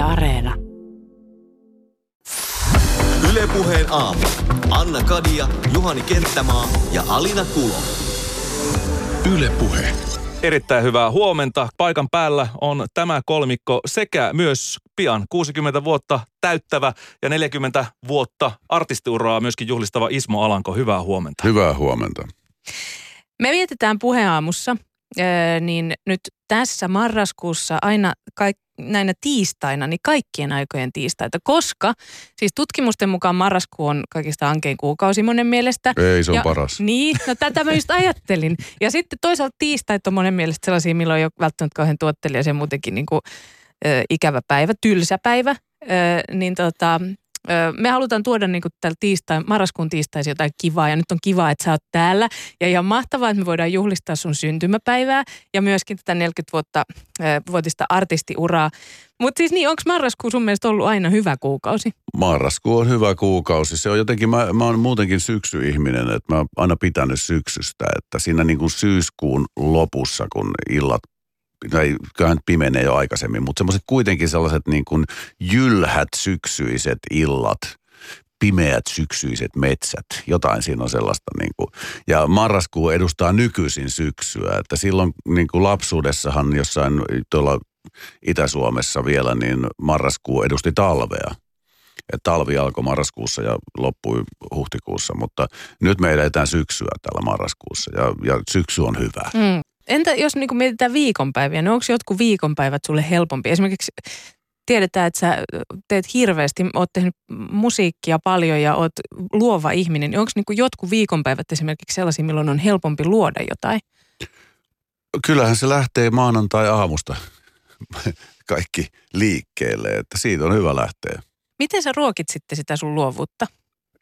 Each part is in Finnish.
Yle Areena. Ylepuheen aamu. Anna Kadia, Juhani Kenttämaa ja Alina Kulo. Ylepuhe. Erittäin hyvää huomenta. Paikan päällä on tämä kolmikko sekä myös pian 60 vuotta täyttävä ja 40 vuotta artistiuraa myöskin juhlistava Ismo Alanko. Hyvää huomenta. Hyvää huomenta. Me vietetään puheaamussa, niin nyt tässä marraskuussa aina kaik, näinä tiistaina, niin kaikkien aikojen tiistaita, koska siis tutkimusten mukaan marraskuu on kaikista ankein kuukausi monen mielestä. Ei, se on ja, paras. Niin, no tätä mä just ajattelin. Ja sitten toisaalta tiistait on monen mielestä sellaisia, milloin ei ole välttämättä kauhean tuottelija, se muutenkin niin kuin, ö, ikävä päivä, tylsä päivä. Ö, niin tota, me halutaan tuoda niin kuin tällä tiistai, marraskuun tiistaisin jotain kivaa ja nyt on kiva, että sä oot täällä. Ja ihan mahtavaa, että me voidaan juhlistaa sun syntymäpäivää ja myöskin tätä 40 vuotta, vuotista artistiuraa. Mutta siis niin, onko marraskuu sun mielestä ollut aina hyvä kuukausi? Marraskuu on hyvä kuukausi. Se on jotenkin, mä, mä oon muutenkin syksyihminen, että mä oon aina pitänyt syksystä, että siinä niin kuin syyskuun lopussa, kun illat tai kyllähän pimenee jo aikaisemmin, mutta semmoiset kuitenkin sellaiset niin kuin jylhät syksyiset illat, pimeät syksyiset metsät. Jotain siinä on sellaista. Niin kuin, ja marraskuu edustaa nykyisin syksyä. Että silloin niin kuin lapsuudessahan jossain tuolla Itä-Suomessa vielä, niin marraskuu edusti talvea. Et talvi alkoi marraskuussa ja loppui huhtikuussa, mutta nyt me eletään syksyä tällä marraskuussa ja, ja syksy on hyvä. Mm. Entä jos niin mietitään viikonpäiviä, niin onko jotkut viikonpäivät sulle helpompi? Esimerkiksi tiedetään, että sä teet hirveästi, oot tehnyt musiikkia paljon ja oot luova ihminen. Onko niin jotkut viikonpäivät esimerkiksi sellaisia, milloin on helpompi luoda jotain? Kyllähän se lähtee maanantai-aamusta kaikki liikkeelle, että siitä on hyvä lähteä. Miten sä ruokit sitten sitä sun luovuutta?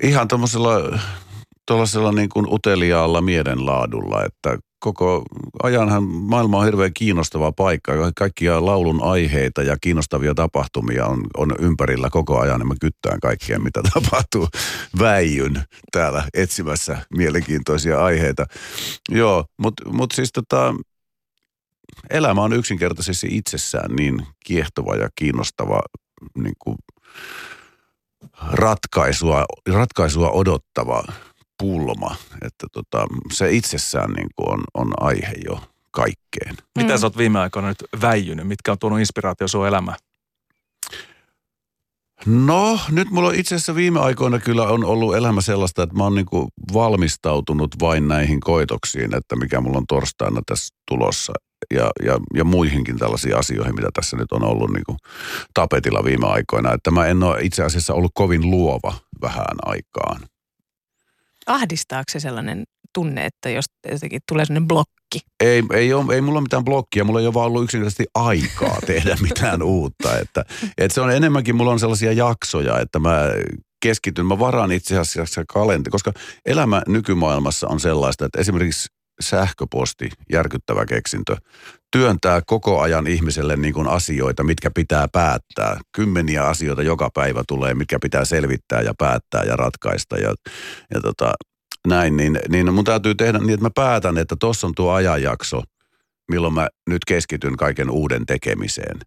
Ihan tuommoisella tuollaisella niin kuin uteliaalla mielenlaadulla, että koko ajanhan maailma on hirveän kiinnostava paikka. Kaikkia laulun aiheita ja kiinnostavia tapahtumia on, on ympärillä koko ajan. Ja mä kyttään kaikkea, mitä tapahtuu. Väijyn täällä etsimässä mielenkiintoisia aiheita. Joo, mutta mut siis tota, elämä on yksinkertaisesti itsessään niin kiehtova ja kiinnostava niin kuin ratkaisua, ratkaisua odottava pulma. Että tota, se itsessään niin kuin on, on aihe jo kaikkeen. Mitä mm. sä oot viime aikoina nyt väijynyt? Mitkä on tuonut inspiraatio sun elämään? No, nyt mulla itse asiassa viime aikoina kyllä on ollut elämä sellaista, että mä oon niinku valmistautunut vain näihin koitoksiin, että mikä mulla on torstaina tässä tulossa. Ja, ja, ja muihinkin tällaisiin asioihin, mitä tässä nyt on ollut niinku tapetilla viime aikoina. Että mä en ole itse asiassa ollut kovin luova vähän aikaan ahdistaako se sellainen tunne, että jos jotenkin tulee sellainen blokki? Ei, ei, ole, ei mulla mitään blokkia, mulla ei ole vaan ollut yksinkertaisesti aikaa tehdä mitään uutta. Että, että se on enemmänkin, mulla on sellaisia jaksoja, että mä keskityn, mä varaan itse asiassa kalenteri, koska elämä nykymaailmassa on sellaista, että esimerkiksi sähköposti, järkyttävä keksintö, työntää koko ajan ihmiselle niin kuin asioita, mitkä pitää päättää. Kymmeniä asioita joka päivä tulee, mitkä pitää selvittää ja päättää ja ratkaista. Ja, ja tota, näin, niin, niin mun täytyy tehdä niin, että mä päätän, että tuossa on tuo ajanjakso, milloin mä nyt keskityn kaiken uuden tekemiseen.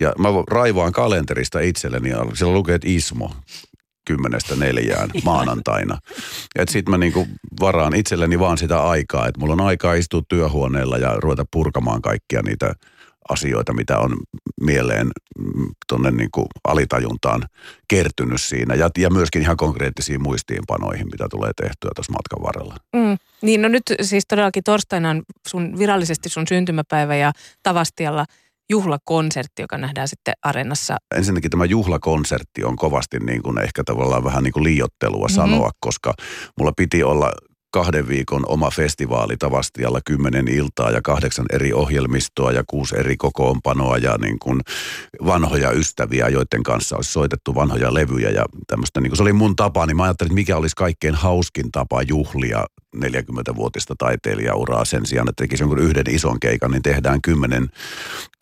Ja mä raivoan kalenterista itselleni, ja siellä lukee, että Ismo, kymmenestä neljään maanantaina. Että sit mä niinku varaan itselleni vaan sitä aikaa, että mulla on aikaa istua työhuoneella ja ruveta purkamaan kaikkia niitä asioita, mitä on mieleen mm, tuonne niinku alitajuntaan kertynyt siinä. Ja, ja myöskin ihan konkreettisiin muistiinpanoihin, mitä tulee tehtyä tuossa matkan varrella. Mm. Niin no nyt siis todellakin torstaina on sun, virallisesti sun syntymäpäivä ja Tavastialla – juhlakonsertti, joka nähdään sitten areenassa. Ensinnäkin tämä juhlakonsertti on kovasti niin kuin ehkä tavallaan vähän niin kuin liiottelua mm-hmm. sanoa, koska mulla piti olla kahden viikon oma festivaali Tavastialla kymmenen iltaa ja kahdeksan eri ohjelmistoa ja kuusi eri kokoonpanoa ja niin kuin vanhoja ystäviä, joiden kanssa olisi soitettu vanhoja levyjä ja tämmöistä. Niin kuin se oli mun tapa, niin mä ajattelin, että mikä olisi kaikkein hauskin tapa juhlia 40-vuotista taiteilijauraa sen sijaan, että tekisi jonkun yhden ison keikan, niin tehdään kymmenen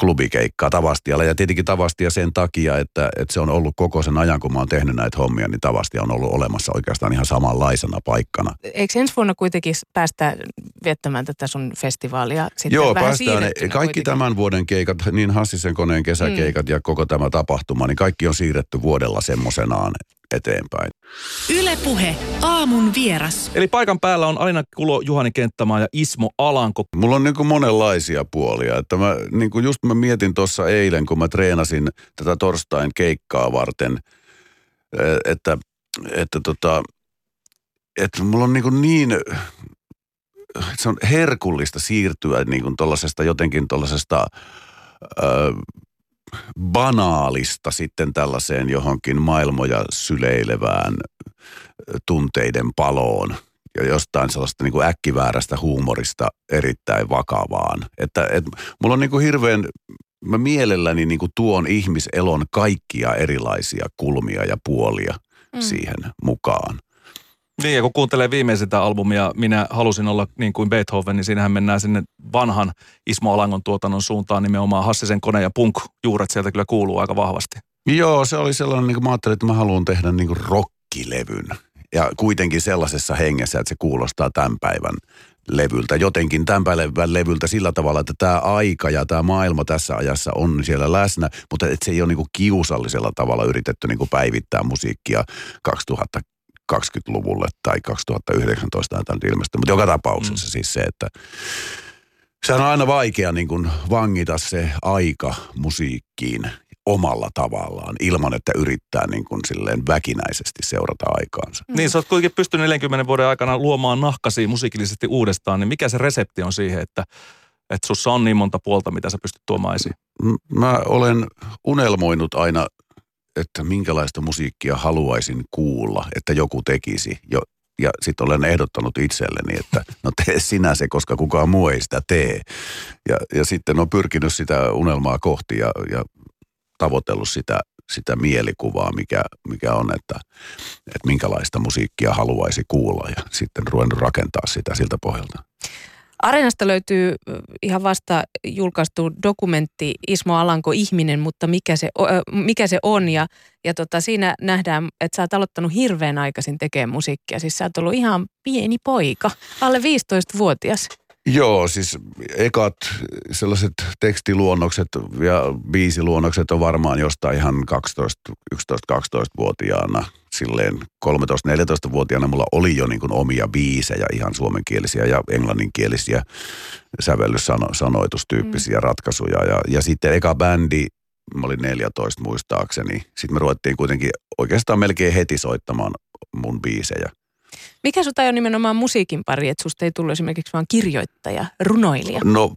klubikeikkaa Tavastialla. Ja tietenkin Tavastia sen takia, että, että se on ollut koko sen ajan, kun mä oon tehnyt näitä hommia, niin Tavastia on ollut olemassa oikeastaan ihan samanlaisena paikkana. Eikö ensi vuonna kuitenkin päästä viettämään tätä sun festivaalia sitten Joo, vähän päästään. Kaikki kuitenkin? tämän vuoden keikat, niin Hassisen koneen kesäkeikat mm. ja koko tämä tapahtuma, niin kaikki on siirretty vuodella semmoisenaan eteenpäin. Ylepuhe aamun vieras. Eli paikan päällä on Alina Kulo, Juhani Kenttämaa ja Ismo Alanko. Mulla on niin kuin monenlaisia puolia. Että mä, niin kuin just mä mietin tuossa eilen, kun mä treenasin tätä torstain keikkaa varten, eh, että, että, tota, että mulla on niin, kuin niin se on herkullista siirtyä niin kuin tollasesta jotenkin tollasesta ö, banaalista sitten tällaiseen johonkin maailmoja syleilevään tunteiden paloon ja jostain sellaista niin kuin äkkiväärästä huumorista erittäin vakavaan. Että et, mulla on niin kuin hirveän, mä mielelläni niin kuin tuon ihmiselon kaikkia erilaisia kulmia ja puolia mm. siihen mukaan. Niin, ja kun kuuntelee viimeisintä albumia, minä halusin olla niin kuin Beethoven, niin siinähän mennään sinne vanhan Ismo Alangon tuotannon suuntaan nimenomaan Hassisen kone ja punk-juuret sieltä kyllä kuuluu aika vahvasti. Joo, se oli sellainen, niin kuin mä ajattelin, että mä haluan tehdä niin kuin rockilevyn. Ja kuitenkin sellaisessa hengessä, että se kuulostaa tämän päivän levyltä, jotenkin tämän päivän levyltä sillä tavalla, että tämä aika ja tämä maailma tässä ajassa on siellä läsnä, mutta että se ei ole niin kuin kiusallisella tavalla yritetty niin kuin päivittää musiikkia 2020-luvulle tai 2019 tai ilmeisesti. Mutta joka tapauksessa mm. siis se, että sehän on aina vaikea niin kuin vangita se aika musiikkiin omalla tavallaan, ilman että yrittää niin kuin silleen väkinäisesti seurata aikaansa. Mm. Niin, sä oot kuitenkin pystynyt 40 vuoden aikana luomaan nahkasi musiikillisesti uudestaan, niin mikä se resepti on siihen, että, että sussa on niin monta puolta, mitä sä pystyt tuomaan esiin? Mä olen unelmoinut aina, että minkälaista musiikkia haluaisin kuulla, että joku tekisi. Jo, ja sitten olen ehdottanut itselleni, että no tee sinä se, koska kukaan muu ei sitä tee. Ja, ja sitten on pyrkinyt sitä unelmaa kohti ja, ja tavoitellut sitä, sitä mielikuvaa, mikä, mikä on, että, että minkälaista musiikkia haluaisi kuulla ja sitten ruvennut rakentaa sitä siltä pohjalta. Areenasta löytyy ihan vasta julkaistu dokumentti Ismo Alanko Ihminen, mutta mikä se, mikä se on. Ja, ja tota, siinä nähdään, että sä oot aloittanut hirveän aikaisin tekemään musiikkia. Siis sä oot ollut ihan pieni poika, alle 15-vuotias. Joo, siis ekat sellaiset tekstiluonnokset ja biisiluonnokset on varmaan jostain ihan 12, 11-12-vuotiaana. Silleen 13-14-vuotiaana mulla oli jo niin kuin omia biisejä, ihan suomenkielisiä ja englanninkielisiä sävellyssanoitustyyppisiä mm. ratkaisuja. Ja, ja sitten eka bändi, mä olin 14 muistaakseni. Sitten me ruvettiin kuitenkin oikeastaan melkein heti soittamaan mun biisejä. Mikä sut on nimenomaan musiikin pari, että susta ei tullut esimerkiksi vaan kirjoittaja, runoilija? No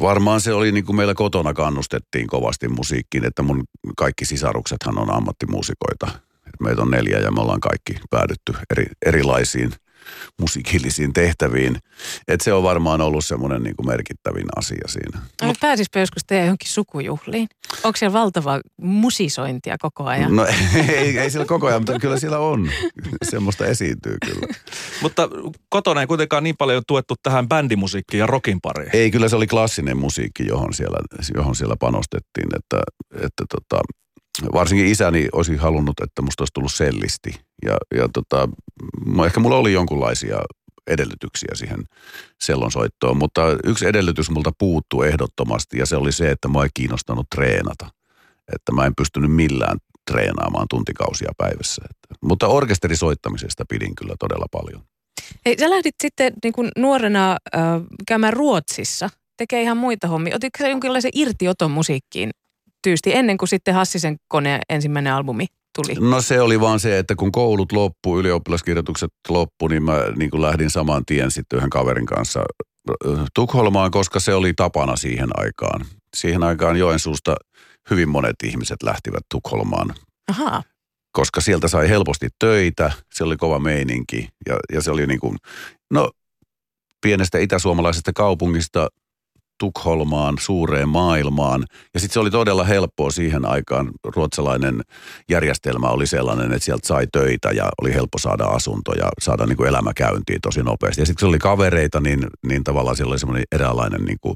varmaan se oli niin kuin meillä kotona kannustettiin kovasti musiikkiin, että mun kaikki sisaruksethan on ammattimuusikoita. Meitä on neljä ja me ollaan kaikki päädytty eri, erilaisiin musiikillisiin tehtäviin. Että se on varmaan ollut semmoinen niin kuin merkittävin asia siinä. No, pääsispä joskus tehdä johonkin sukujuhliin? Onko siellä valtavaa musisointia koko ajan? No ei, ei siellä koko ajan, mutta kyllä siellä on. Semmoista esiintyy kyllä. mutta kotona ei kuitenkaan niin paljon tuettu tähän bändimusiikkiin ja rockin pariin. Ei, kyllä se oli klassinen musiikki, johon siellä, johon siellä panostettiin. Että, että tota, varsinkin isäni olisi halunnut, että musta olisi tullut sellisti. Ja, ja tota, ehkä mulla oli jonkunlaisia edellytyksiä siihen sellonsoittoon, mutta yksi edellytys multa puuttuu ehdottomasti ja se oli se, että mä ei kiinnostanut treenata. Että mä en pystynyt millään treenaamaan tuntikausia päivässä. Että, mutta orkesterisoittamisesta pidin kyllä todella paljon. Hei, sä lähdit sitten niin kuin nuorena äh, käymään Ruotsissa, tekee ihan muita hommia. Otitko sä jonkinlaisen irtioton musiikkiin tyysti ennen kuin sitten Hassisen koneen ensimmäinen albumi tuli? No se oli vaan se, että kun koulut loppu, ylioppilaskirjoitukset loppu, niin mä niin kuin lähdin saman tien sitten yhden kaverin kanssa Tukholmaan, koska se oli tapana siihen aikaan. Siihen aikaan Joensuusta hyvin monet ihmiset lähtivät Tukholmaan. Ahaa. Koska sieltä sai helposti töitä, se oli kova meininki ja, ja se oli niin kuin, no pienestä itäsuomalaisesta kaupungista Tukholmaan, suureen maailmaan. Ja sitten se oli todella helppoa siihen aikaan. Ruotsalainen järjestelmä oli sellainen, että sieltä sai töitä ja oli helppo saada asunto ja saada niin kuin elämä käyntiin tosi nopeasti. Ja sitten se oli kavereita, niin, niin tavallaan siellä oli semmoinen eräänlainen niin kuin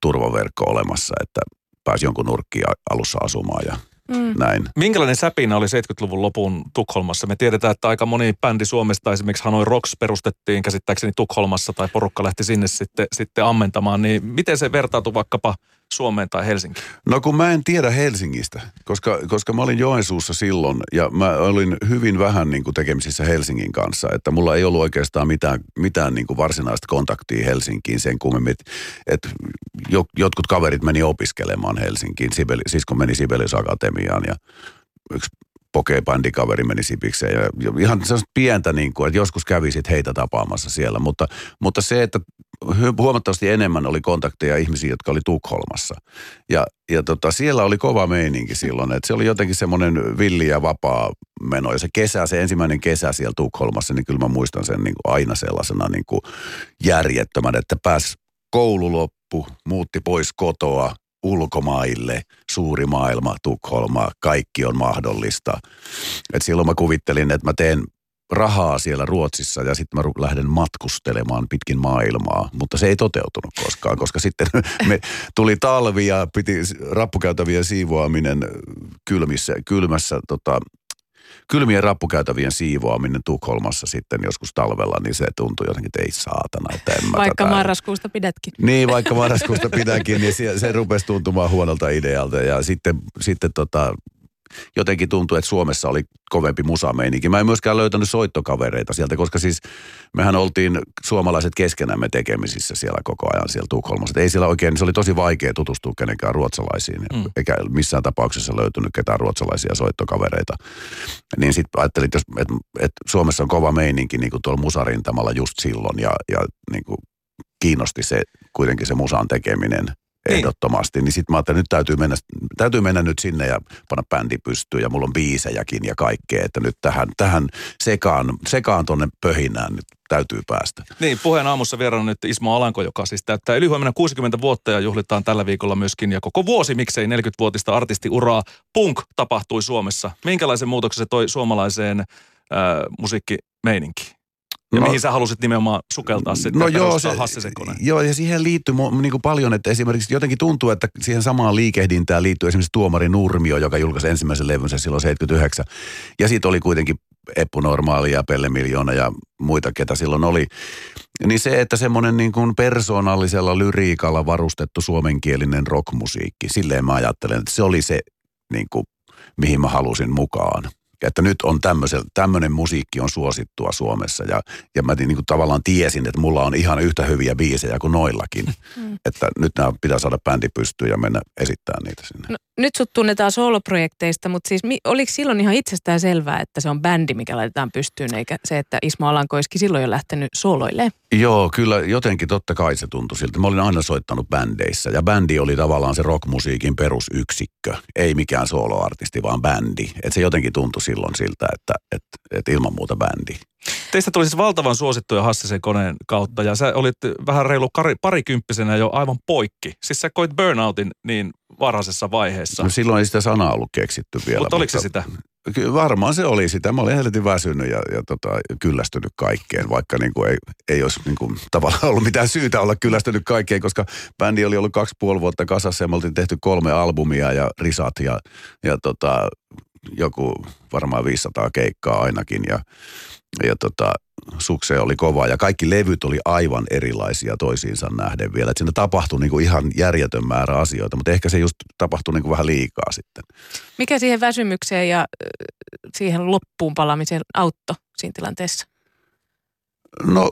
turvaverkko olemassa, että pääsi jonkun nurkkiin alussa asumaan ja Mm. Näin. Minkälainen säpinä oli 70-luvun lopun Tukholmassa? Me tiedetään, että aika moni bändi Suomesta, esimerkiksi Hanoi Rocks perustettiin käsittääkseni Tukholmassa tai porukka lähti sinne sitten, sitten ammentamaan. Niin miten se vertautui vaikkapa Suomeen tai Helsinkiin? No kun mä en tiedä Helsingistä, koska, koska mä olin Joensuussa silloin ja mä olin hyvin vähän niin kuin tekemisissä Helsingin kanssa, että mulla ei ollut oikeastaan mitään, mitään niin kuin varsinaista kontaktia Helsinkiin sen kummemmin, että, jotkut kaverit meni opiskelemaan Helsinkiin, Sibeli, kun meni Sibelius Akatemiaan ja yksi pokebändikaveri meni sipikseen. Ja ihan sellaista pientä, niin kuin, että joskus kävisit heitä tapaamassa siellä. Mutta, mutta se, että huomattavasti enemmän oli kontakteja ihmisiä, jotka oli Tukholmassa. Ja, ja tota, siellä oli kova meininki silloin, että se oli jotenkin semmoinen villi ja vapaa meno. Ja se kesä, se ensimmäinen kesä siellä Tukholmassa, niin kyllä mä muistan sen niin kuin aina sellaisena niin kuin järjettömän, että pääs koulu loppu, muutti pois kotoa, ulkomaille, suuri maailma, Tukholma, kaikki on mahdollista. Et silloin mä kuvittelin, että mä teen rahaa siellä Ruotsissa ja sitten mä lähden matkustelemaan pitkin maailmaa, mutta se ei toteutunut koskaan, koska sitten me tuli talvi ja piti rappukäytävien siivoaminen kylmissä, kylmässä tota, kylmien rappukäytävien siivoaminen Tukholmassa sitten joskus talvella, niin se tuntui jotenkin, että ei saatana, että en mä Vaikka tätä... marraskuusta pidätkin. Niin, vaikka marraskuusta pidänkin, niin se, se rupesi tuntumaan huonolta idealta ja sitten, sitten tota, jotenkin tuntui, että Suomessa oli kovempi musameininki. Mä en myöskään löytänyt soittokavereita sieltä, koska siis mehän oltiin suomalaiset keskenämme tekemisissä siellä koko ajan siellä Tukholmassa. ei siellä oikein, se oli tosi vaikea tutustua kenenkään ruotsalaisiin, mm. eikä missään tapauksessa löytynyt ketään ruotsalaisia soittokavereita. Niin sitten ajattelin, että, että, että Suomessa on kova meininki niin kuin tuolla musarintamalla just silloin ja, ja niin kuin kiinnosti se kuitenkin se musan tekeminen. Ehdottomasti. Niin, niin sitten mä ajattelin, että nyt täytyy mennä, täytyy mennä nyt sinne ja panna bändi pystyyn ja mulla on biisejäkin ja kaikkea, että nyt tähän, tähän sekaan, sekaan tonne pöhinään nyt täytyy päästä. Niin, puheen aamussa vieraana nyt Ismo Alanko, joka siis täyttää yli 60 vuotta ja juhlitaan tällä viikolla myöskin ja koko vuosi, miksei 40-vuotista artistiuraa. Punk tapahtui Suomessa. Minkälaisen muutoksen se toi suomalaiseen äh, musiikkimeininkiin? Ja no, mihin sä halusit nimenomaan sukeltaa sitten no joo, se, joo, ja siihen liittyy niin kuin paljon, että esimerkiksi jotenkin tuntuu, että siihen samaan liikehdintään liittyy esimerkiksi Tuomari Nurmio, joka julkaisi ensimmäisen levynsä silloin 79. Ja siitä oli kuitenkin Eppu Normaali ja Pelle Miljoona ja muita, ketä silloin oli. Niin se, että semmoinen niin kuin persoonallisella lyriikalla varustettu suomenkielinen rockmusiikki, silleen mä ajattelen, että se oli se, niin kuin, mihin mä halusin mukaan että nyt on tämmöinen musiikki on suosittua Suomessa ja, ja mä niin kuin tavallaan tiesin, että mulla on ihan yhtä hyviä biisejä kuin noillakin. Mm. Että nyt nämä pitää saada bändi pystyyn ja mennä esittämään niitä sinne. No, nyt sut tunnetaan soloprojekteista, mutta siis mi, oliko silloin ihan itsestään selvää, että se on bändi, mikä laitetaan pystyyn, eikä se, että Ismo Alanko olisikin silloin jo lähtenyt soloille? Joo, kyllä jotenkin totta kai se tuntui siltä. Mä olin aina soittanut bändeissä ja bändi oli tavallaan se rockmusiikin perusyksikkö. Ei mikään soloartisti, vaan bändi. Et se jotenkin tuntui silloin siltä, että et, et ilman muuta bändi. Teistä tuli siis valtavan suosittuja Hassisen koneen kautta ja sä olit vähän reilu parikymppisenä jo aivan poikki. Siis sä koit burnoutin niin varhaisessa vaiheessa. No silloin ei sitä sanaa ollut keksitty vielä. Mutta oliko se sitä? Kyllä varmaan se oli sitä. Mä olin helvetin väsynyt ja, ja tota, kyllästynyt kaikkeen, vaikka niin kuin ei, ei olisi niin kuin, tavallaan ollut mitään syytä olla kyllästynyt kaikkeen, koska bändi oli ollut kaksi puoli vuotta kasassa ja me oltiin tehty kolme albumia ja risat ja, ja tota, joku varmaan 500 keikkaa ainakin ja, ja tota, sukseen oli kova ja kaikki levyt oli aivan erilaisia toisiinsa nähden vielä. Että siinä tapahtui niin kuin ihan järjetön määrä asioita, mutta ehkä se just tapahtui niin kuin vähän liikaa sitten. Mikä siihen väsymykseen ja siihen loppuun palaamiseen auttoi siinä tilanteessa? No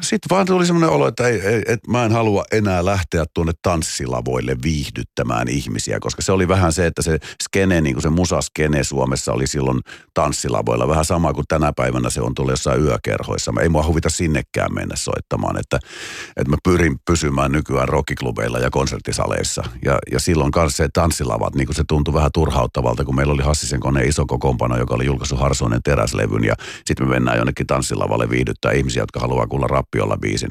sitten vaan tuli semmoinen olo, että ei, ei, et mä en halua enää lähteä tuonne tanssilavoille viihdyttämään ihmisiä, koska se oli vähän se, että se skene, niin kuin se musaskene Suomessa oli silloin tanssilavoilla. Vähän sama kuin tänä päivänä se on tuolla jossain yökerhoissa. Ei mua huvita sinnekään mennä soittamaan, että, että mä pyrin pysymään nykyään rockiklubeilla ja konserttisaleissa. Ja, ja silloin kanssa se tanssilavat, niin kuin se tuntui vähän turhauttavalta, kun meillä oli Hassisen koneen iso kokoonpano, joka oli julkaissut Harsonen teräslevyn ja sitten me mennään jonnekin tanssilavalle viihdyttää ihmisiä, jotka haluaa kuulla rappiolla biisin.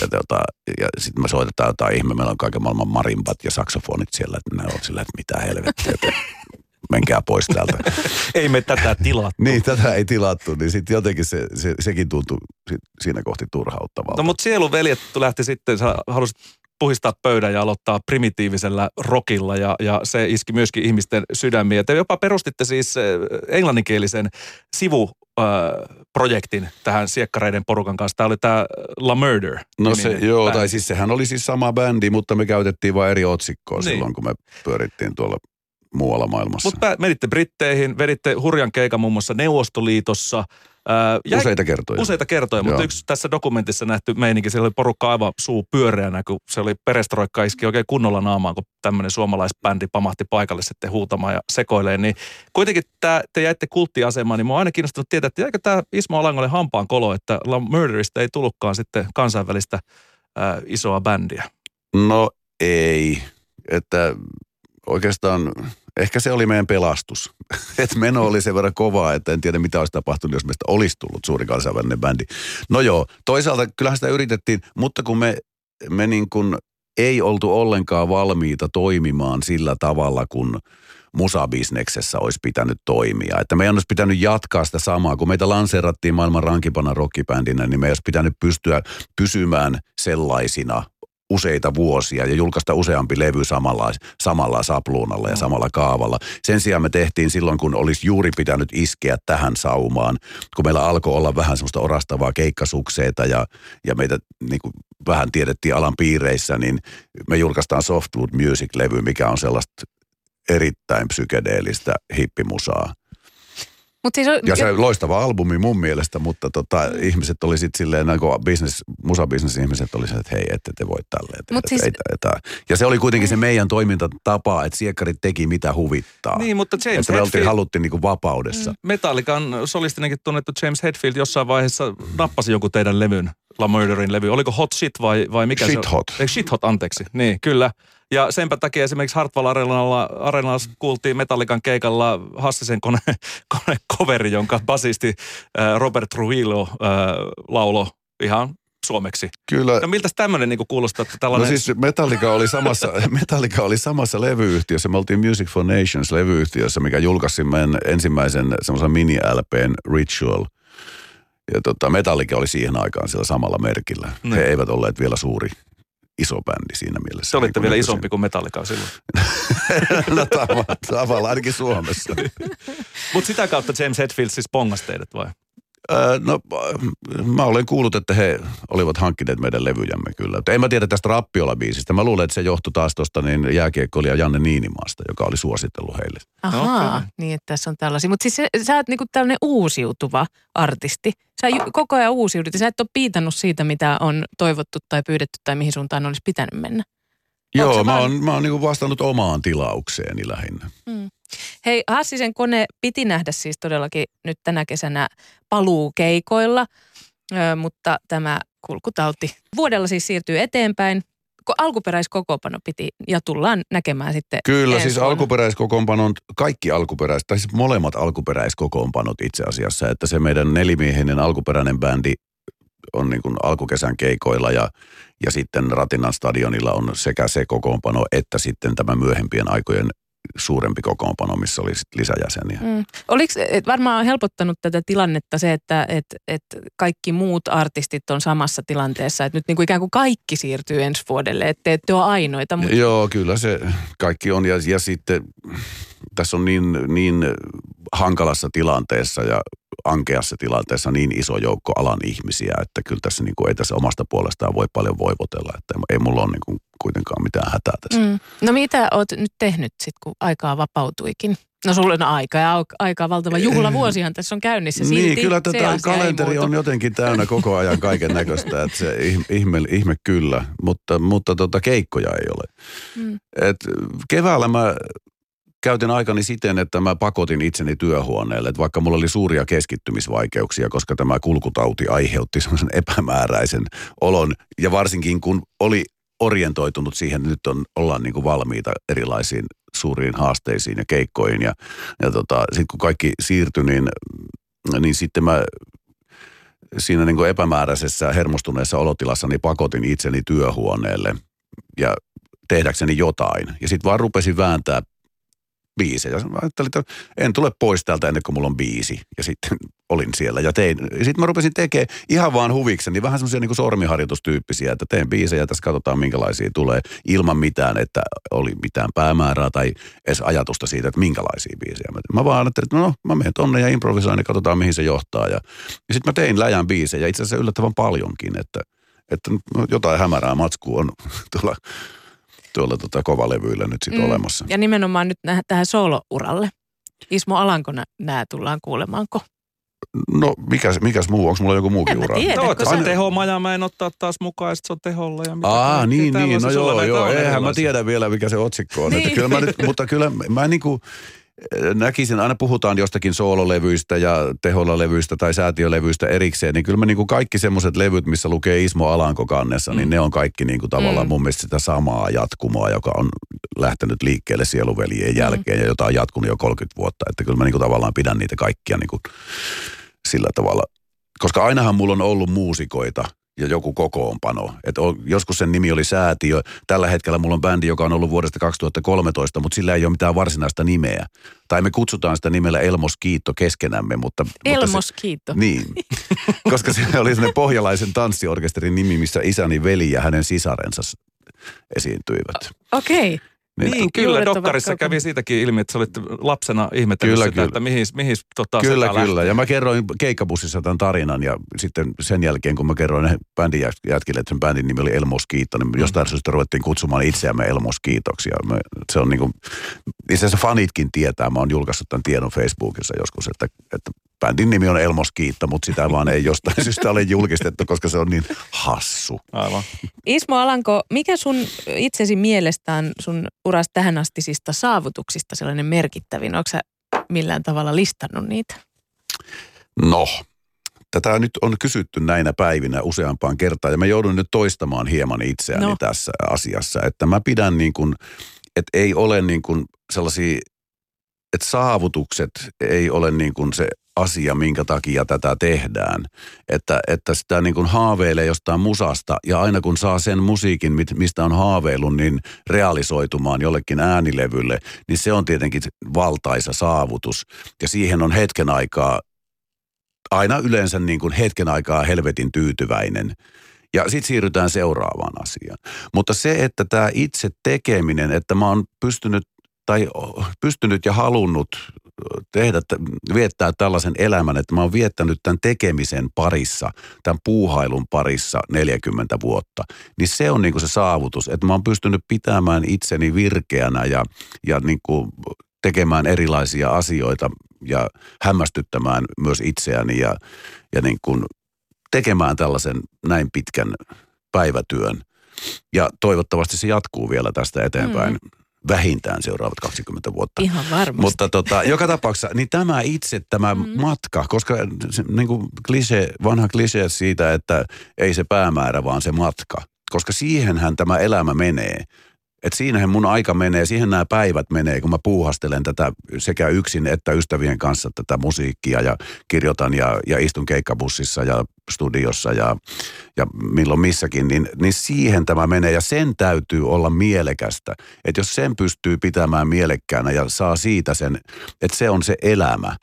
ja, tota, ja sitten me soitetaan jotain ihme, meillä on kaiken maailman marimbat ja saksofonit siellä, että ne on sillä, että mitä helvettiä, että menkää pois täältä. Ei me tätä tilattu. niin, tätä ei tilattu, niin sitten jotenkin se, se, sekin tuntui si- siinä kohti turhauttavalta. No mutta sieluveljet lähti sitten, sä halusit puhistaa pöydän ja aloittaa primitiivisellä rockilla ja, ja se iski myöskin ihmisten sydämiä. Te jopa perustitte siis eh, englanninkielisen sivuprojektin tähän siekkareiden porukan kanssa. Tämä oli tämä La Murder. No se, joo, bändi. tai siis sehän oli siis sama bändi, mutta me käytettiin vain eri otsikkoa niin. silloin, kun me pyörittiin tuolla muualla maailmassa. Mutta menitte Britteihin, veditte hurjan keikan muun muassa Neuvostoliitossa. Ää, jäi- Useita kertoja. Useita kertoja, mutta Joo. yksi tässä dokumentissa nähty meininki, siellä oli porukka aivan suu pyöreänä, kun se oli perestroikka iski oikein kunnolla naamaan, kun tämmöinen suomalaisbändi pamahti paikalle sitten huutamaan ja sekoileen. Niin kuitenkin tää, te jäitte kulttiasemaan, niin mua on aina kiinnostunut tietää, että jäikö tämä Ismo Alangolle hampaan kolo, että La Murderista ei tullutkaan sitten kansainvälistä ää, isoa bändiä. No ei, että oikeastaan ehkä se oli meidän pelastus. että meno oli sen verran kovaa, että en tiedä mitä olisi tapahtunut, jos meistä olisi tullut suuri kansainvälinen bändi. No joo, toisaalta kyllähän sitä yritettiin, mutta kun me, me niin kuin ei oltu ollenkaan valmiita toimimaan sillä tavalla, kun musabisneksessä olisi pitänyt toimia. Että meidän olisi pitänyt jatkaa sitä samaa. Kun meitä lanseerattiin maailman rankipana rockibändinä, niin meidän olisi pitänyt pystyä pysymään sellaisina useita vuosia ja julkaista useampi levy samalla, samalla sapluunalla ja samalla kaavalla. Sen sijaan me tehtiin silloin, kun olisi juuri pitänyt iskeä tähän saumaan, kun meillä alkoi olla vähän semmoista orastavaa keikkasukseita ja, ja meitä niin kuin vähän tiedettiin alan piireissä, niin me julkaistaan Softwood Music-levy, mikä on sellaista erittäin psykedeellistä hippimusaa. Mut siis on, Ja se loistava albumi mun mielestä, mutta tota, ihmiset oli sitten silleen, niin business, musabisnes-ihmiset oli se, että hei, ette te voi tälleen. Mut siis- ei, ei, tää. Ja se oli kuitenkin se meidän toimintatapa, että siekkarit teki mitä huvittaa. Niin, mutta James että me oltiin, haluttiin niinku vapaudessa. Metallican solistinenkin tunnettu James Hetfield jossain vaiheessa nappasi jonkun teidän levyn, La Murderin levy. Oliko Hot Shit vai, vai mikä se Shit on? Hot. Eikö Shit Hot, anteeksi. Niin, kyllä. Ja senpä takia esimerkiksi Hartwall Areenalla, Areenalla kuultiin Metallican keikalla Hassisen kone, kone coveri, jonka basisti äh, Robert Trujillo äh, laulo ihan suomeksi. Kyllä. No miltä tämmöinen niin kuulostaa, että No tällainen... siis Metallica oli samassa, Metallica oli samassa levyyhtiössä. Me oltiin Music for Nations levyyhtiössä, mikä julkaisi meidän ensimmäisen semmoisen mini-LPn Ritual. Ja tota, Metallica oli siihen aikaan sillä samalla merkillä. Niin. He eivät olleet vielä suuri iso bändi siinä mielessä. se olitte niin vielä nykyisin. isompi kuin Metallica silloin. no tavallaan, tavallaan ainakin Suomessa. Mutta sitä kautta James Hetfield siis pongas teidät vai? Öö, no mä olen kuullut, että he olivat hankkineet meidän levyjämme kyllä. Mutta en mä tiedä tästä Rappiola-biisistä. Mä luulen, että se johtui taas tuosta niin jääkiekkoilija Janne Niinimaasta, joka oli suositellut heille. Ahaa, Okei. niin että tässä on tällaisia. Mutta siis sä, sä oot niinku tällainen uusiutuva artisti. Sä ju- koko ajan uusiudut ja sä et ole piitannut siitä, mitä on toivottu tai pyydetty tai mihin suuntaan olisi pitänyt mennä. Joo, mä oon, mä oon niinku vastannut omaan tilaukseeni lähinnä. Hei, Hassisen kone piti nähdä siis todellakin nyt tänä kesänä paluukeikoilla, ö, mutta tämä kulkutauti vuodella siis siirtyy eteenpäin. Ko- Alkuperäiskokoopano piti ja tullaan näkemään sitten Kyllä, siis vuonna. alkuperäiskokoonpanon, kaikki alkuperäiset, tai siis molemmat alkuperäiskokoonpanot itse asiassa, että se meidän nelimiehinen alkuperäinen bändi on niin kuin alkukesän keikoilla ja, ja sitten Ratinan stadionilla on sekä se kokoonpano että sitten tämä myöhempien aikojen suurempi kokoonpano, missä oli sit lisäjäseniä. Mm. Oliko, et varmaan on helpottanut tätä tilannetta se, että et, et kaikki muut artistit on samassa tilanteessa, että nyt niin kuin ikään kuin kaikki siirtyy ensi vuodelle, että te ette ole ainoita, mutta Joo, kyllä se kaikki on. Ja, ja sitten tässä on niin, niin hankalassa tilanteessa ja ankeassa tilanteessa niin iso joukko alan ihmisiä, että kyllä tässä niin kuin, ei tässä omasta puolestaan voi paljon voivotella. Että ei mulla ole niin kuin kuitenkaan mitään hätää tässä. Mm. No mitä oot nyt tehnyt sitten, kun aikaa vapautuikin? No sulla on aika ja aika valtava juhlavuosihan tässä on käynnissä. Silti niin, kyllä tätä kalenteri on jotenkin täynnä koko ajan kaiken näköistä, että se ihme, ihme, ihme kyllä, mutta, mutta tota, keikkoja ei ole. Mm. Et keväällä mä käytin aikani siten, että mä pakotin itseni työhuoneelle, että vaikka mulla oli suuria keskittymisvaikeuksia, koska tämä kulkutauti aiheutti semmoisen epämääräisen olon, ja varsinkin kun oli orientoitunut siihen, että nyt on, ollaan niin kuin valmiita erilaisiin suuriin haasteisiin ja keikkoihin, ja, ja tota, sitten kun kaikki siirtyi, niin, niin sitten mä siinä niin kuin epämääräisessä hermostuneessa olotilassa niin pakotin itseni työhuoneelle ja tehdäkseni jotain. Ja sitten vaan rupesin vääntää biisejä. Mä ajattelin, että en tule pois täältä ennen kuin mulla on biisi. Ja sitten olin siellä ja tein. Sitten mä rupesin tekemään ihan vaan huvikseni, vähän semmoisia niin sormiharjoitustyyppisiä, että teen biisejä, tässä katsotaan minkälaisia tulee, ilman mitään, että oli mitään päämäärää tai edes ajatusta siitä, että minkälaisia biisejä. Mä, vaan ajattelin, että no mä menen tonne ja improvisoin ja katsotaan mihin se johtaa. Ja, ja sitten mä tein läjän biisejä, itse asiassa yllättävän paljonkin, että, että jotain hämärää matskua on tuolla tuolla tota kovalevyillä nyt sitten mm. olemassa. Ja nimenomaan nyt nä- tähän soolouralle. Ismo Alanko nämä tullaan kuulemaanko? No mikäs, mikäs muu, onko mulla joku muukin ura? Tiedä, No, kun että se- se tehomaja mä en ottaa taas mukaan, ja sit se on teholla. Ja mitä Aa, niin, niin, on no joo, joo, on eihän mä tiedä vielä mikä se otsikko on. Että Niin. kyllä mä nyt, mutta kyllä mä niinku näkisin, aina puhutaan jostakin soololevyistä ja teholla-levyistä tai säätiölevyistä erikseen, niin kyllä mä niinku kaikki semmoiset levyt, missä lukee Ismo Alanko kannessa, niin ne on kaikki niinku tavallaan Mm. mun mielestä sitä samaa jatkumoa, joka on lähtenyt liikkeelle sieluveljen jälkeen ja jota on jatkunut jo 30 vuotta. Että kyllä mä niinku tavallaan pidän niitä kaikkia niinku sillä tavalla, koska ainahan mulla on ollut muusikoita ja joku kokoonpano. Et on, joskus sen nimi oli Säätiö. Tällä hetkellä mulla on bändi, joka on ollut vuodesta 2013, mutta sillä ei ole mitään varsinaista nimeä. Tai me kutsutaan sitä nimellä Elmos Kiitto keskenämme, mutta... mutta Elmos, kiitto. se, Niin, koska se oli sellainen pohjalaisen tanssiorkesterin nimi, missä isäni veli ja hänen sisarensa esiintyivät. Okei. Niin, kyllä. Juuret ovat Dokkarissa kaukana. kävi siitäkin ilmi, että sä olit lapsena ihmetellyt Kyllä, sitä, kyllä. että mihin, mihin tota, Kyllä, kyllä. Ja mä kerroin keikkabussissa tämän tarinan ja sitten sen jälkeen, kun mä kerroin ne bändin jät- jätkille, että sen bändin nimi oli Elmos Kiitto, niin jostain syystä ruvettiin kutsumaan itseämme Elmos Kiitoksi. Ja me, se on niin kuin, itse asiassa fanitkin tietää, mä oon julkaissut tämän tiedon Facebookissa joskus, että, että bändin nimi on Elmos Kiitto, mutta sitä vaan ei jostain syystä ole julkistettu, koska se on niin hassu. Aivan. Ismo Alanko, mikä sun itsesi mielestään sun uras tähän astisista saavutuksista sellainen merkittävin? Onko sä millään tavalla listannut niitä? No, tätä nyt on kysytty näinä päivinä useampaan kertaan ja mä joudun nyt toistamaan hieman itseäni No. no. tässä asiassa, että mä pidän niin kuin, että ei ole niin kuin sellaisia, että saavutukset ei ole niin kuin se asia, minkä takia tätä tehdään. Että, että sitä niin kuin haaveilee jostain musasta ja aina kun saa sen musiikin, mistä on haaveillut, niin realisoitumaan jollekin äänilevylle, niin se on tietenkin valtaisa saavutus. Ja siihen on hetken aikaa aina yleensä niin kuin hetken aikaa helvetin tyytyväinen. Ja sitten siirrytään seuraavaan asiaan. Mutta se, että tämä itse tekeminen, että mä oon pystynyt tai pystynyt ja halunnut tehdä, viettää tällaisen elämän, että mä oon viettänyt tämän tekemisen parissa, tämän puuhailun parissa 40 vuotta, niin se on niin kuin se saavutus, että mä oon pystynyt pitämään itseni virkeänä ja, ja niin kuin tekemään erilaisia asioita ja hämmästyttämään myös itseäni ja, ja niin kuin tekemään tällaisen näin pitkän päivätyön. Ja toivottavasti se jatkuu vielä tästä eteenpäin mm. Vähintään seuraavat 20 vuotta. Ihan varmasti. Mutta tota, joka tapauksessa, niin tämä itse, tämä mm. matka, koska se, niin kuin klise, vanha klise siitä, että ei se päämäärä, vaan se matka. Koska siihenhän tämä elämä menee. Et siinähän mun aika menee, siihen nämä päivät menee, kun mä puuhastelen tätä sekä yksin että ystävien kanssa tätä musiikkia ja kirjoitan ja, ja istun keikkabussissa ja studiossa ja, ja milloin missäkin, niin, niin siihen tämä menee ja sen täytyy olla mielekästä. Että jos sen pystyy pitämään mielekkäänä ja saa siitä sen, että se on se elämä,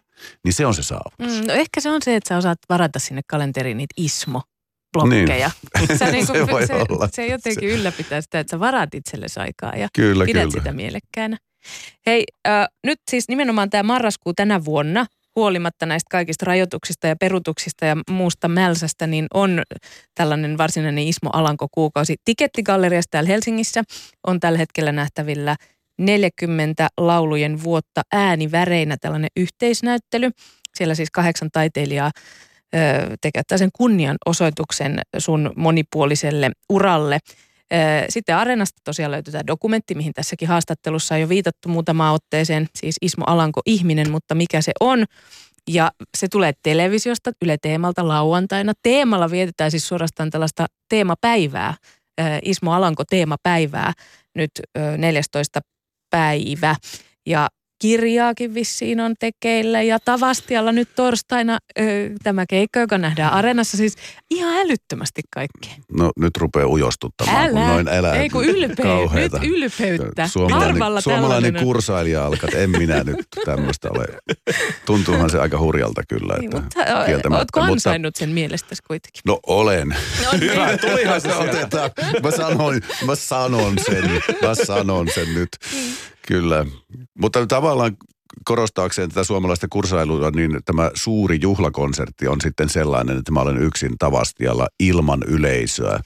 niin se on se saavutus. Mm, no ehkä se on se, että sä osaat varata sinne kalenteriin niitä ismo blokkeja. Niin. Sä niinku, Se voi se, olla. se jotenkin ylläpitää sitä, että sä varaat itsellesi aikaa ja Kyllä, pidät kyllä. sitä mielekkäänä. Hei, äh, nyt siis nimenomaan tämä marraskuu tänä vuonna, huolimatta näistä kaikista rajoituksista ja perutuksista ja muusta mälsästä, niin on tällainen varsinainen Ismo Alanko kuukausi. Tikettigalleriassa täällä Helsingissä on tällä hetkellä nähtävillä 40 laulujen vuotta ääniväreinä tällainen yhteisnäyttely. Siellä siis kahdeksan taiteilijaa ö, tekevät tällaisen kunnianosoituksen sun monipuoliselle uralle. Sitten Areenasta tosiaan löytyy tämä dokumentti, mihin tässäkin haastattelussa on jo viitattu muutamaan otteeseen, siis Ismo Alanko ihminen, mutta mikä se on. Ja se tulee televisiosta Yle Teemalta lauantaina. Teemalla vietetään siis suorastaan tällaista teemapäivää, Ismo Alanko teemapäivää nyt ö, 14 päivä. Ja kirjaakin vissiin on tekeillä ja Tavastialla nyt torstaina ö, tämä keikka, joka nähdään Areenassa. Siis ihan älyttömästi kaikkea. No nyt rupeaa ujostuttamaan, kun noin elää. Ei kun ylpeä, nyt ylpeyttä. Suomalainen, Harvalla suomalainen tällainen. kursailija alkaa, että en minä nyt tämmöistä ole. Tuntuuhan se aika hurjalta kyllä, Niin, että mutta ö, kieltämättä. ootko mutta, ansainnut sen mielestäsi kuitenkin? no olen. No, niin. Tulihan se otetaan. Mä sanon, mä sanon sen, mä sanon sen nyt. Niin. Kyllä. Mutta tavallaan korostaakseen tätä suomalaista kursailua, niin tämä suuri juhlakonsertti on sitten sellainen, että mä olen yksin Tavastialla ilman yleisöä.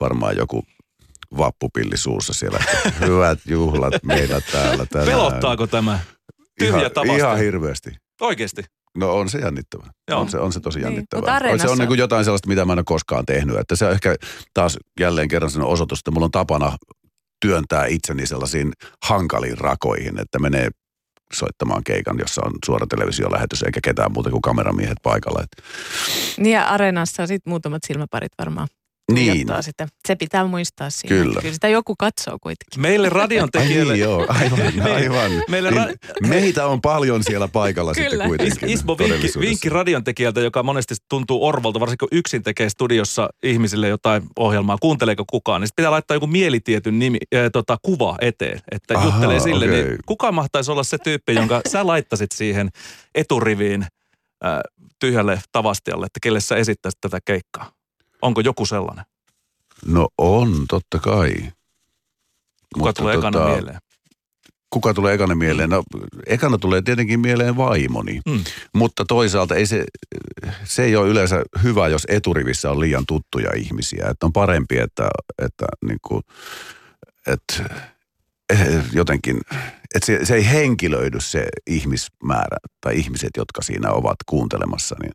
Varmaan joku vappupilli suussa siellä. Hyvät juhlat meillä täällä tänään. Pelottaako tämä? Tyhjä ihan, Tavasti. ihan hirveästi. Oikeesti. No on se jännittävää. Joo. On se, on se tosi Niin, jännittävää. se on niin kuin jotain sellaista, mitä mä en ole koskaan tehnyt. Että se on ehkä taas jälleen kerran sen osoitus, että mulla on tapana työntää itseni sellaisiin hankaliin rakoihin, että menee soittamaan keikan, jossa on suora televisiolähetys eikä ketään muuta kuin kameramiehet paikalla. Niin ja Areenassa sitten muutamat silmäparit varmaan niin. sitä. Se pitää muistaa siinä. Kyllä. Kyllä sitä joku katsoo kuitenkin. Meille radion Ai tekijöille... niin, joo, aivan, aivan. Meillä niin, ra- meitä on paljon siellä paikalla Kyllä. sitten kuitenkin. Is, Ismo vinkki, vinkki radion tekijältä, joka monesti tuntuu orvolta, varsinkin kun yksin tekee studiossa ihmisille jotain ohjelmaa, kuunteleeko kukaan, niin pitää laittaa joku mielitietyn nimi, äh, tota, kuva eteen, että Aha, juttelee sille. okei. Niin kuka mahtaisi olla se tyyppi, jonka sä laittasit siihen eturiviin äh, tyhjälle tavastialle, että kelle sä esittäisit tätä keikkaa? Onko joku sellainen? No on, totta kai. Kuka Mutta tulee ekana tota, mieleen? Kuka tulee ekana mieleen? No, ekana tulee tietenkin mieleen vaimoni. Mm. Mutta toisaalta ei se, se ei ole yleensä hyvä, jos eturivissä on liian tuttuja ihmisiä. Että on parempi, että, että, niin kuin, että eh, jotenkin, että se, se ei henkilöidy se ihmismäärä tai ihmiset, jotka siinä ovat kuuntelemassa. Niin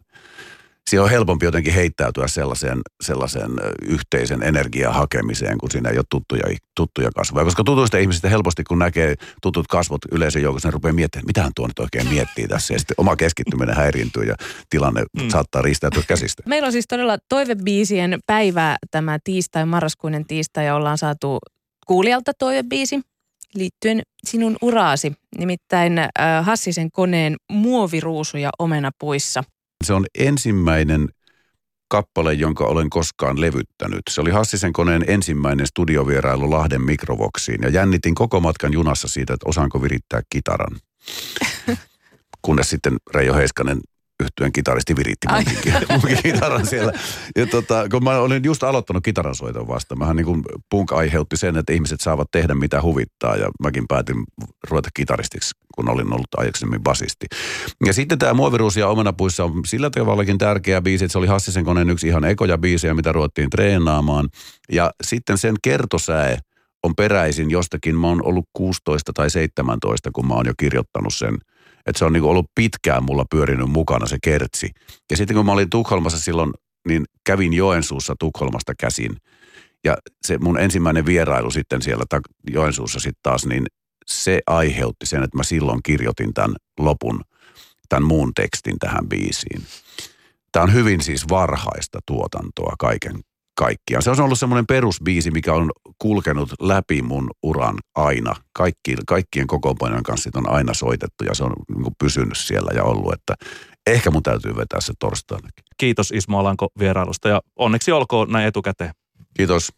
siinä on helpompi jotenkin heittäytyä sellaiseen, sellaiseen yhteisen energian hakemiseen, kun siinä ei ole tuttuja, tuttuja kasvoja. Koska tutuista ihmisistä helposti, kun näkee tutut kasvot yleisön joukossa, ne rupeaa miettimään, että mitähän tuo nyt oikein miettii tässä. Ja sitten oma keskittyminen häiriintyy ja tilanne mm. saattaa riistäytyä käsistä. Meillä on siis todella toivebiisien päivä tämä tiistai, marraskuinen tiistai ja ollaan saatu kuulijalta toivebiisi liittyen sinun uraasi. Nimittäin äh, Hassisen koneen muoviruusu ja omenapuissa. Se on ensimmäinen kappale, jonka olen koskaan levyttänyt. Se oli Hassisen koneen ensimmäinen studiovierailu Lahden mikrovoksiin ja jännitin koko matkan junassa siitä, että osaanko virittää kitaran. Kunnes sitten Reijo Heiskanen yhtyeen kitaristi viritti munkin kitaran siellä. Ja tota, kun mä olin just aloittanut kitaransoiton vasta, mähän niin kuin punk aiheutti sen, että ihmiset saavat tehdä mitä huvittaa ja mäkin päätin ruveta kitaristiksi, kun olin ollut aikaisemmin basisti. Ja sitten tämä Muoviruus ja Omenapuissa on sillä tavallakin tärkeä biisi, että se oli Hassisen koneen yksi ihan ekoja biisejä, mitä ruvettiin treenaamaan. Ja sitten sen kertosäe on peräisin jostakin, mä oon ollut 16 tai 17, kun mä oon jo kirjoittanut sen. Että se on niinku ollut pitkään mulla pyörinyt mukana se kertsi. Ja sitten kun mä olin Tukholmassa silloin, niin kävin Joensuussa Tukholmasta käsin. Ja se mun ensimmäinen vierailu sitten siellä Joensuussa sitten taas, niin se aiheutti sen, että mä silloin kirjoitin tämän lopun, tämän muun tekstin tähän biisiin. Tämä on hyvin siis varhaista tuotantoa kaiken kaikkiaan. Se on ollut semmoinen perusbiisi, mikä on kulkenut läpi mun uran aina. Kaikki, kaikkien kokoonpanojen kanssa on aina soitettu ja se on niin kuin pysynyt siellä ja ollut, että ehkä mun täytyy vetää se torstainakin. Kiitos Ismo Alanko vierailusta ja onneksi olkoon näin etukäteen. Kiitos.